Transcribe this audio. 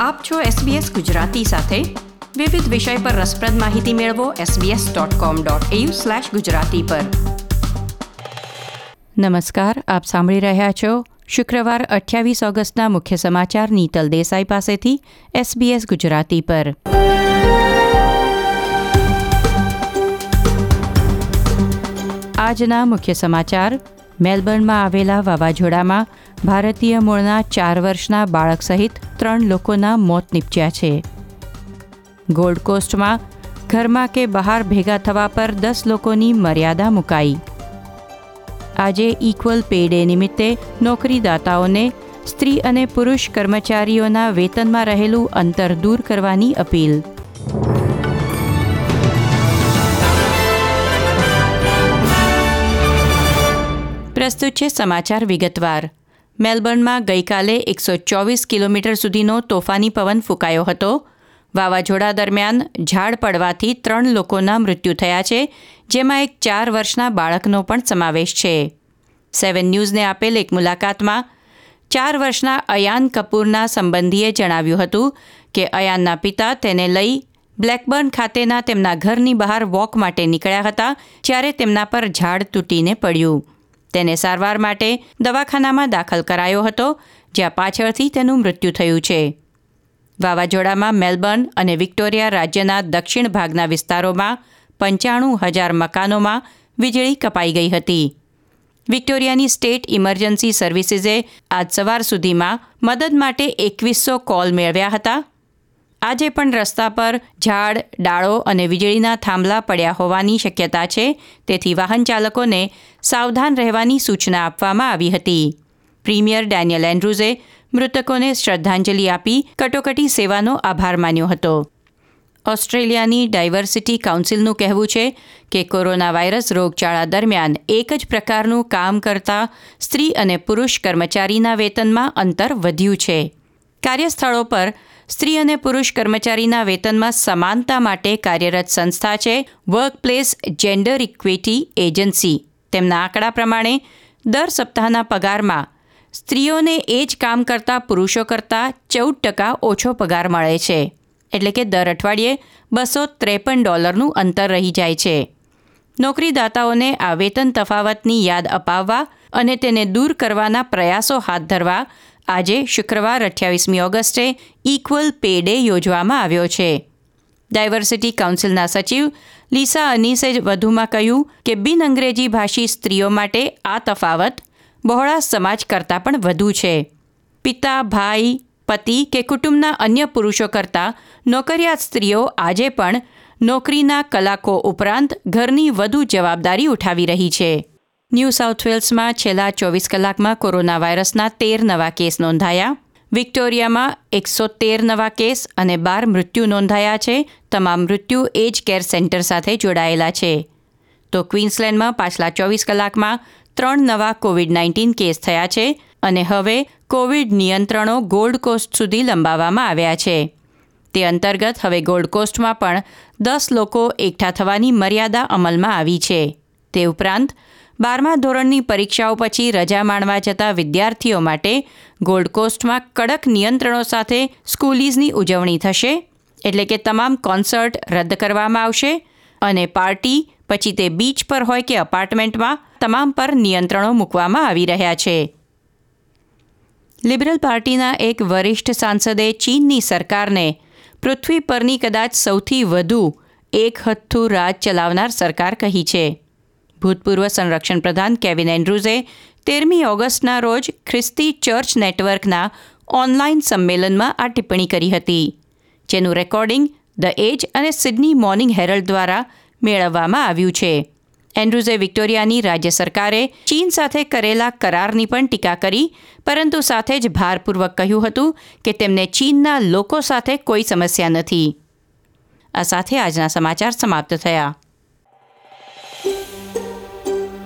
આપ છો SBS ગુજરાતી સાથે. વિવિધ વિષય પર રસપ્રદ માહિતી મેળવો sbs.com.au ગુજરાતી પર. નમસ્કાર, આપ સાંભળી રહ્યા છો શુક્રવાર અઠ્યાવીસ ઓગસ્ટના મુખ્ય સમાચાર નીતલ દેસાઈ પાસેથી SBS ગુજરાતી પર. આજના મુખ્ય સમાચાર મેલબર્નમાં આવેલા વાવાઝોડામાં ભારતીય મૂળના ચાર વર્ષના બાળક સહિત ત્રણ લોકોના મોત નીપજ્યા છે. ગોલ્ડ કોસ્ટમાં ઘરમાં કે બહાર ભેગા થવા પર દસ લોકોની મર્યાદા મુકાઈ. આજે ઇક્વલ પે ડે નિમિત્તે નોકરીદાતાઓને સ્ત્રી અને પુરુષ કર્મચારીઓના વેતનમાં રહેલું અંતર દૂર કરવાની અપીલ. પ્રસ્તુત છે સમાચાર વિગતવાર. મેલબર્નમાં ગઈકાલે એકસો ચોવીસ કિલોમીટર સુધીનો તોફાની પવન ફૂંકાયો હતો. વાવાઝોડા દરમિયાન ઝાડ પડવાથી ત્રણ લોકોના મૃત્યુ થયા છે, જેમાં એક ચાર વર્ષના બાળકનો પણ સમાવેશ છે. સેવન ન્યૂઝને આપેલ એક મુલાકાતમાં, ચાર વર્ષના અયાન કપૂરના સંબંધીએ જણાવ્યું હતું કે અયાનના પિતા તેને લઈ બ્લેકબર્ન ખાતેના તેમના ઘરની બહાર વોક માટે નીકળ્યા હતા, જ્યારે તેમના પર ઝાડ તૂટીને પડ્યું. તેને સારવાર માટે દવાખાનામાં દાખલ કરાયો હતો, જ્યાં પાછળથી તેનું મૃત્યુ થયું છે. વાવાઝોડામાં મેલબર્ન અને વિક્ટોરિયા રાજ્યના દક્ષિણ ભાગના વિસ્તારોમાં પંચાણું હજાર મકાનોમાં વીજળી કપાઈ ગઈ હતી. વિક્ટોરિયાની સ્ટેટ ઇમરજન્સી સર્વિસીસે આજ સવાર સુધીમાં મદદ માટે એકવીસો કોલ મેળવ્યા હતા. આજે પણ રસ્તા પર ઝાડ, ડાળો અને વીજળીના થાંભલા પડ્યા હોવાની શક્યતા છે. તેથી વાહન ચાલકોને સાવધાન રહેવાની સૂચના આપવામાં આવી હતી. પ્રીમિયર ડેનિયલ એન્ડ્રુઝે મૃતકોને શ્રદ્ધાંજલિ આપી કટોકટી સેવાનો આભાર માન્યો હતો. ઓસ્ટ્રેલિયાની ડાયવર્સિટી કાઉન્સિલનું કહેવું છે કે કોરોના વાયરસ રોગચાળા દરમિયાન એક જ પ્રકારનું કામ કરતા સ્ત્રી અને પુરુષ કર્મચારીના વેતનમાં અંતર વધ્યું છે. કાર્યસ્થળો પર સ્ત્રી અને પુરુષ કર્મચારીના વેતનમાં સમાનતા માટે કાર્યરત સંસ્થા છે વર્કપ્લેસ જેન્ડર ઇક્વિટી એજન્સી તેમના આંકડા પ્રમાણે, દર સપ્તાહના પગારમાં, સ્ત્રીઓને એ જ કામ કરતા પુરુષો કરતાં ચૌદ ટકા ઓછો પગાર મળે છે. એટલે કે દર અઠવાડિયે બસો ત્રેપન ડોલરનું અંતર રહી જાય છે. નોકરીદાતાઓને આ વેતન તફાવતની યાદ અપાવવા અને તેને દૂર કરવાના પ્રયાસો હાથ ધરવા આજે શુક્રવાર અઠ્યાવીસમી ઓગસ્ટે ઇક્વલ પે ડે યોજવામાં આવ્યો છે. ડાયવર્સિટી કાઉન્સિલના સચિવ લીસા અનીસે વધુમાં કહ્યું કે બિન અંગ્રેજી ભાષી સ્ત્રીઓ માટે આ તફાવત બહોળા સમાજ કરતાં પણ વધુ છે. પિતા, ભાઈ, પતિ કે કુટુંબના અન્ય પુરુષો કરતાં નોકરિયાત સ્ત્રીઓ આજે પણ નોકરીના કલાકો ઉપરાંત ઘરની વધુ જવાબદારી ઉઠાવી રહી છે. ન્યૂ સાઉથ વેલ્સમાં છેલ્લા ચોવીસ કલાકમાં કોરોના વાયરસના તેર નવા કેસ નોંધાયા. વિક્ટોરિયામાં એકસો તેર નવા કેસ અને બાર મૃત્યુ નોંધાયા છે. તમામ મૃત્યુ એજ કેર સેન્ટર સાથે જોડાયેલા છે. તો ક્વીન્સલેન્ડમાં પાછલા ચોવીસ કલાકમાં ત્રણ નવા કોવિડ નાઇન્ટીન કેસ થયા છે અને હવે કોવિડ નિયંત્રણો ગોલ્ડ કોસ્ટ સુધી લંબાવવામાં આવ્યા છે. તે અંતર્ગત હવે ગોલ્ડ કોસ્ટમાં પણ દસ લોકો એકઠા થવાની મર્યાદા અમલમાં આવી છે. તે ઉપરાંત બારમા ધોરણની પરીક્ષાઓ પછી રજા માણવા જતા વિદ્યાર્થીઓ માટે ગોલ્ડ કોસ્ટમાં કડક નિયંત્રણો સાથે સ્કૂલીઝની ઉજવણી થશે, એટલે કે તમામ કોન્સર્ટ રદ કરવામાં આવશે અને પાર્ટી, પછી તે બીચ પર હોય કે અપાર્ટમેન્ટમાં, તમામ પર નિયંત્રણો મૂકવામાં આવી રહ્યા છે. લિબરલ પાર્ટીના એક વરિષ્ઠ સાંસદે ચીનની સરકારને પૃથ્વી પરની કદાચ સૌથી વધુ એક હથ્થું રાજ ચલાવનાર સરકાર કહી છે. ભૂતપૂર્વ સંરક્ષણ પ્રધાન કેવિન એન્ડ્રુઝે તેરમી ઓગસ્ટના રોજ ખ્રિસ્તી ચર્ચ નેટવર્કના ઓનલાઈન સંમેલનમાં આ ટિપ્પણી કરી હતી, જેનું રેકોર્ડિંગ ધ એજ અને સિડની મોર્નિંગ હેરલ્ડ દ્વારા મેળવવામાં આવ્યું છે. એન્ડ્રુઝે વિક્ટોરિયાની રાજ્ય સરકારે ચીન સાથે કરેલા કરારની પણ ટીકા કરી, પરંતુ સાથે જ ભારપૂર્વક કહ્યું હતું કે તેમને ચીનના લોકો સાથે કોઈ સમસ્યા નથી. આ સાથે આજના સમાચાર સમાપ્ત થયા.